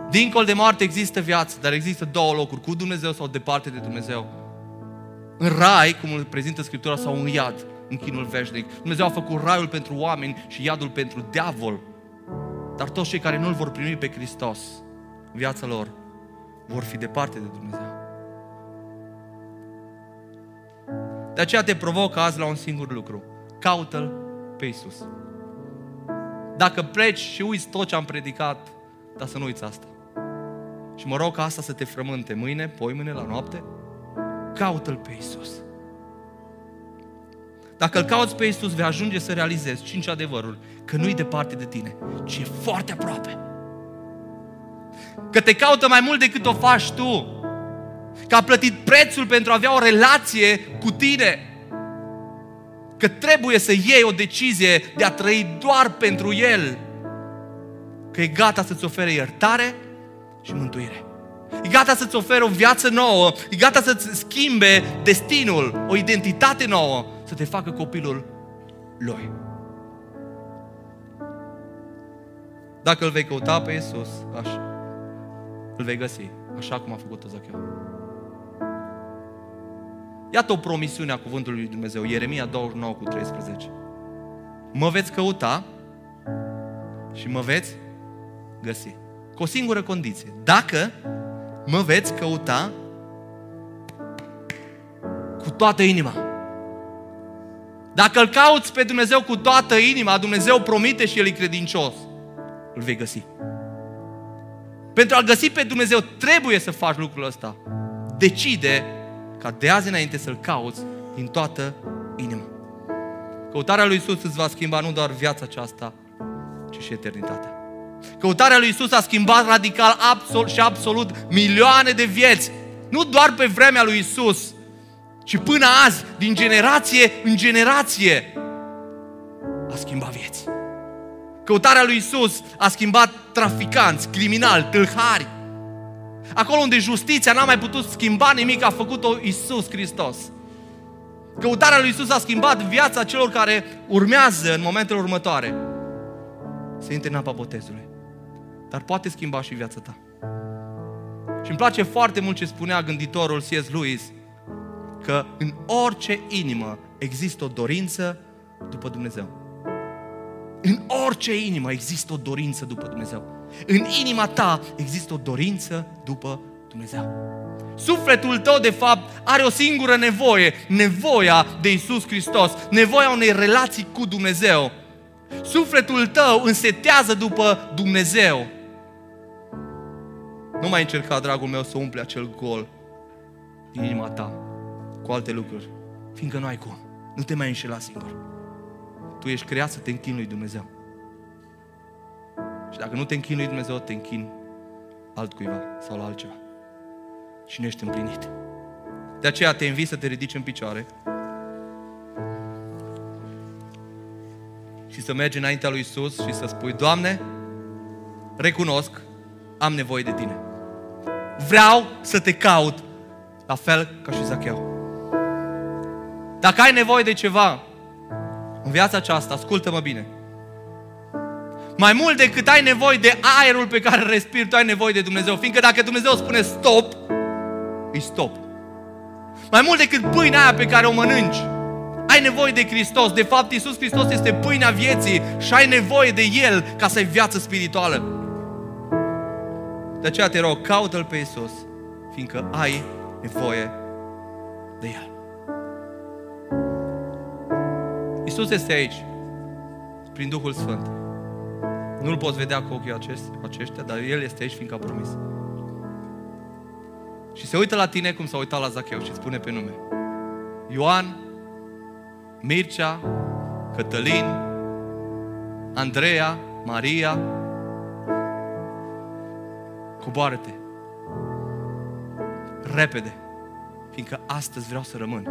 Dincolo de moarte există viață, dar există două locuri, cu Dumnezeu sau departe de Dumnezeu. În rai, cum îl prezintă Scriptura, sau în iad, în chinul veșnic. Dumnezeu a făcut raiul pentru oameni și iadul pentru diavol. Dar toți cei care nu-L vor primi pe Hristos în viața lor vor fi departe de Dumnezeu. De aceea te provoc azi la un singur lucru. Caută-L pe Iisus. Dacă pleci și uiți tot ce am predicat, dar să nu uiți asta. Și mă rog ca asta să te frământe mâine, poimâine, la noapte. Caută-L pe Iisus. Dacă îl cauți pe Iisus, vei ajunge să realizezi cinci adevăruri, că nu-i departe de tine, ci e foarte aproape. Că te caută mai mult decât o faci tu. Că a plătit prețul pentru a avea o relație cu tine. Că trebuie să iei o decizie de a trăi doar pentru El. Că e gata să-ți ofere iertare și mântuire. E gata să-ți ofere o viață nouă, e gata să-ți schimbe destinul, o identitate nouă, să te facă copilul lui. Dacă îl vei căuta pe Iisus, așa, îl vei găsi, așa cum a făcut-o Zacheu. Iată o promisiune a cuvântului lui Dumnezeu, Ieremia 29 cu 13. Mă veți căuta și mă veți găsi. Cu o singură condiție. Dacă mă veți căuta cu toată inima. Dacă îl cauți pe Dumnezeu cu toată inima, Dumnezeu promite și El e credincios. Îl vei găsi. Pentru a-L găsi pe Dumnezeu trebuie să faci lucrul ăsta. Decide ca de azi înainte să-L cauți din toată inima. Căutarea lui Isus îți va schimba nu doar viața aceasta, ci și eternitatea. Căutarea lui Isus a schimbat radical absolut și absolut milioane de vieți. Nu doar pe vremea lui Isus, ci până azi, din generație în generație, a schimbat vieți. Căutarea lui Isus a schimbat traficanți, criminali, tâlhari. Acolo unde justiția n-a mai putut schimba nimic, a făcut-o Isus Hristos. Căutarea lui Isus a schimbat viața celor care urmează în momentele următoare să intre în apa botezului. Dar poate schimba și viața ta. Și îmi place foarte mult ce spunea gânditorul C.S. Lewis, că în orice inimă există o dorință după Dumnezeu. În orice inimă există o dorință după Dumnezeu. În inima ta există o dorință după Dumnezeu. Sufletul tău, de fapt, are o singură nevoie, nevoia de Isus Hristos, nevoia unei relații cu Dumnezeu. Sufletul tău însetează după Dumnezeu. Nu mai încerca, dragul meu, să umple acel gol din inima ta cu alte lucruri, fiindcă nu ai cum. Nu te mai înșela singur. Tu ești creat să te închin lui Dumnezeu. Și dacă nu te închin lui Dumnezeu, te închin altcuiva sau la altceva. Și nu ești împlinit. De aceea te invit să te ridici în picioare și să mergi înaintea lui Isus și să spui, Doamne, recunosc, am nevoie de Tine. Vreau să te caut la fel ca și Zacheu. Dacă ai nevoie de ceva în viața aceasta, ascultă-mă bine. Mai mult decât ai nevoie de aerul pe care îl respiri, tu ai nevoie de Dumnezeu. Fiindcă dacă Dumnezeu spune stop, îi stop. Mai mult decât pâinea aia pe care o mănânci, ai nevoie de Hristos. De fapt, Iisus Hristos este pâinea vieții și ai nevoie de El ca să ai viață spirituală. De aceea te rog, caută-L pe Iisus, fiindcă ai nevoie de El. Iisus este aici, prin Duhul Sfânt. Nu-L poți vedea cu ochii aceștia, dar El este aici, fiindcă a promis. Și se uită la tine cum s-a uitat la Zacheu și spune pe nume. Ioan, Mircea, Cătălin, Andreea, Maria, coboară-te. Repede. Fiindcă astăzi vreau să rămân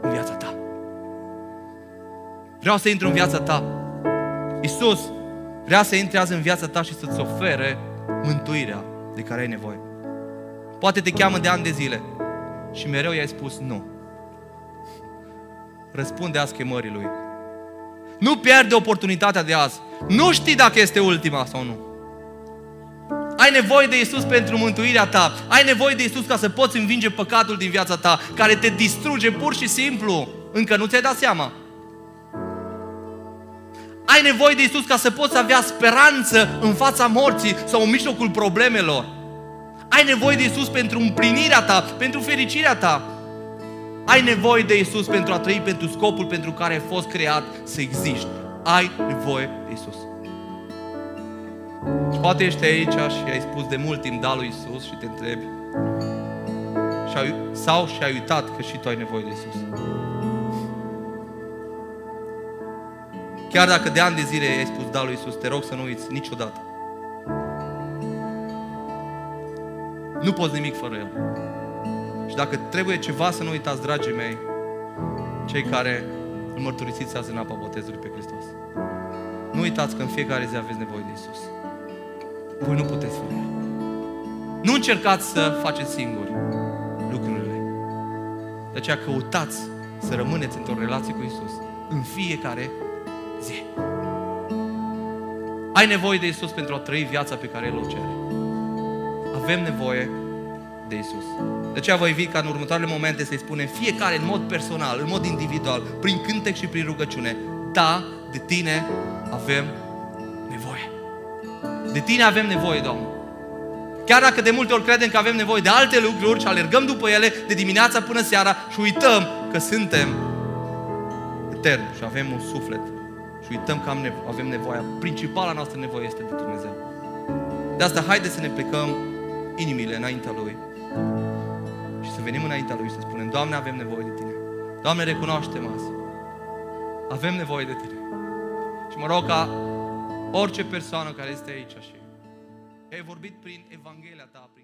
în viața ta. Vreau să intru în viața ta. Iisus vrea să intre azi în viața ta și să-ți ofere mântuirea de care ai nevoie. Poate te cheamă de ani de zile și mereu i-ai spus nu. Răspunde azi chemării Lui. Nu pierde oportunitatea de azi. Nu știi dacă este ultima sau nu. Ai nevoie de Isus pentru mântuirea ta. Ai nevoie de Isus ca să poți învinge păcatul din viața ta, care te distruge pur și simplu. Încă nu ți-ai dat seama. Ai nevoie de Isus ca să poți avea speranță în fața morții sau în mijlocul problemelor. Ai nevoie de Isus pentru împlinirea ta, pentru fericirea ta. Ai nevoie de Isus pentru a trăi pentru scopul pentru care ai fost creat să existi. Ai nevoie de Isus. Și poate ești aici și ai spus de mult timp da lui Isus și te întrebi sau și ai uitat că și tu ai nevoie de Isus. Chiar dacă de ani de zile ai spus da lui Isus, te rog să nu uiți niciodată. Nu poți nimic fără El. Și dacă trebuie ceva să nu uitați, dragii mei, cei care îl mărturisiți azi în apa botezului pe Hristos. Nu uitați că în fiecare zi aveți nevoie de Isus. Voi nu puteți fără El. Nu încercați să faceți singuri lucrurile. De aceea căutați să rămâneți într-o relație cu Isus în fiecare zi. Ai nevoie de Isus pentru a trăi viața pe care El o cere. Avem nevoie de Isus. De aceea vă invit ca în următoarele momente să-i spunem fiecare în mod personal, în mod individual, prin cântec și prin rugăciune. Da, de tine avem nevoie. De tine avem nevoie, Domnul. Chiar dacă de multe ori credem că avem nevoie de alte lucruri și alergăm după ele de dimineața până seara și uităm că suntem eterni și avem un suflet și uităm că avem nevoie. Principala noastră nevoie este de Dumnezeu. De asta, haideți să ne plecăm inimile înaintea Lui și să venim înaintea Lui și să spunem, Doamne, avem nevoie de Tine. Doamne, recunoaștem azi. Avem nevoie de Tine. Și mă rog ca orice persoană care este aici și ai vorbit prin Evanghelia Ta, prin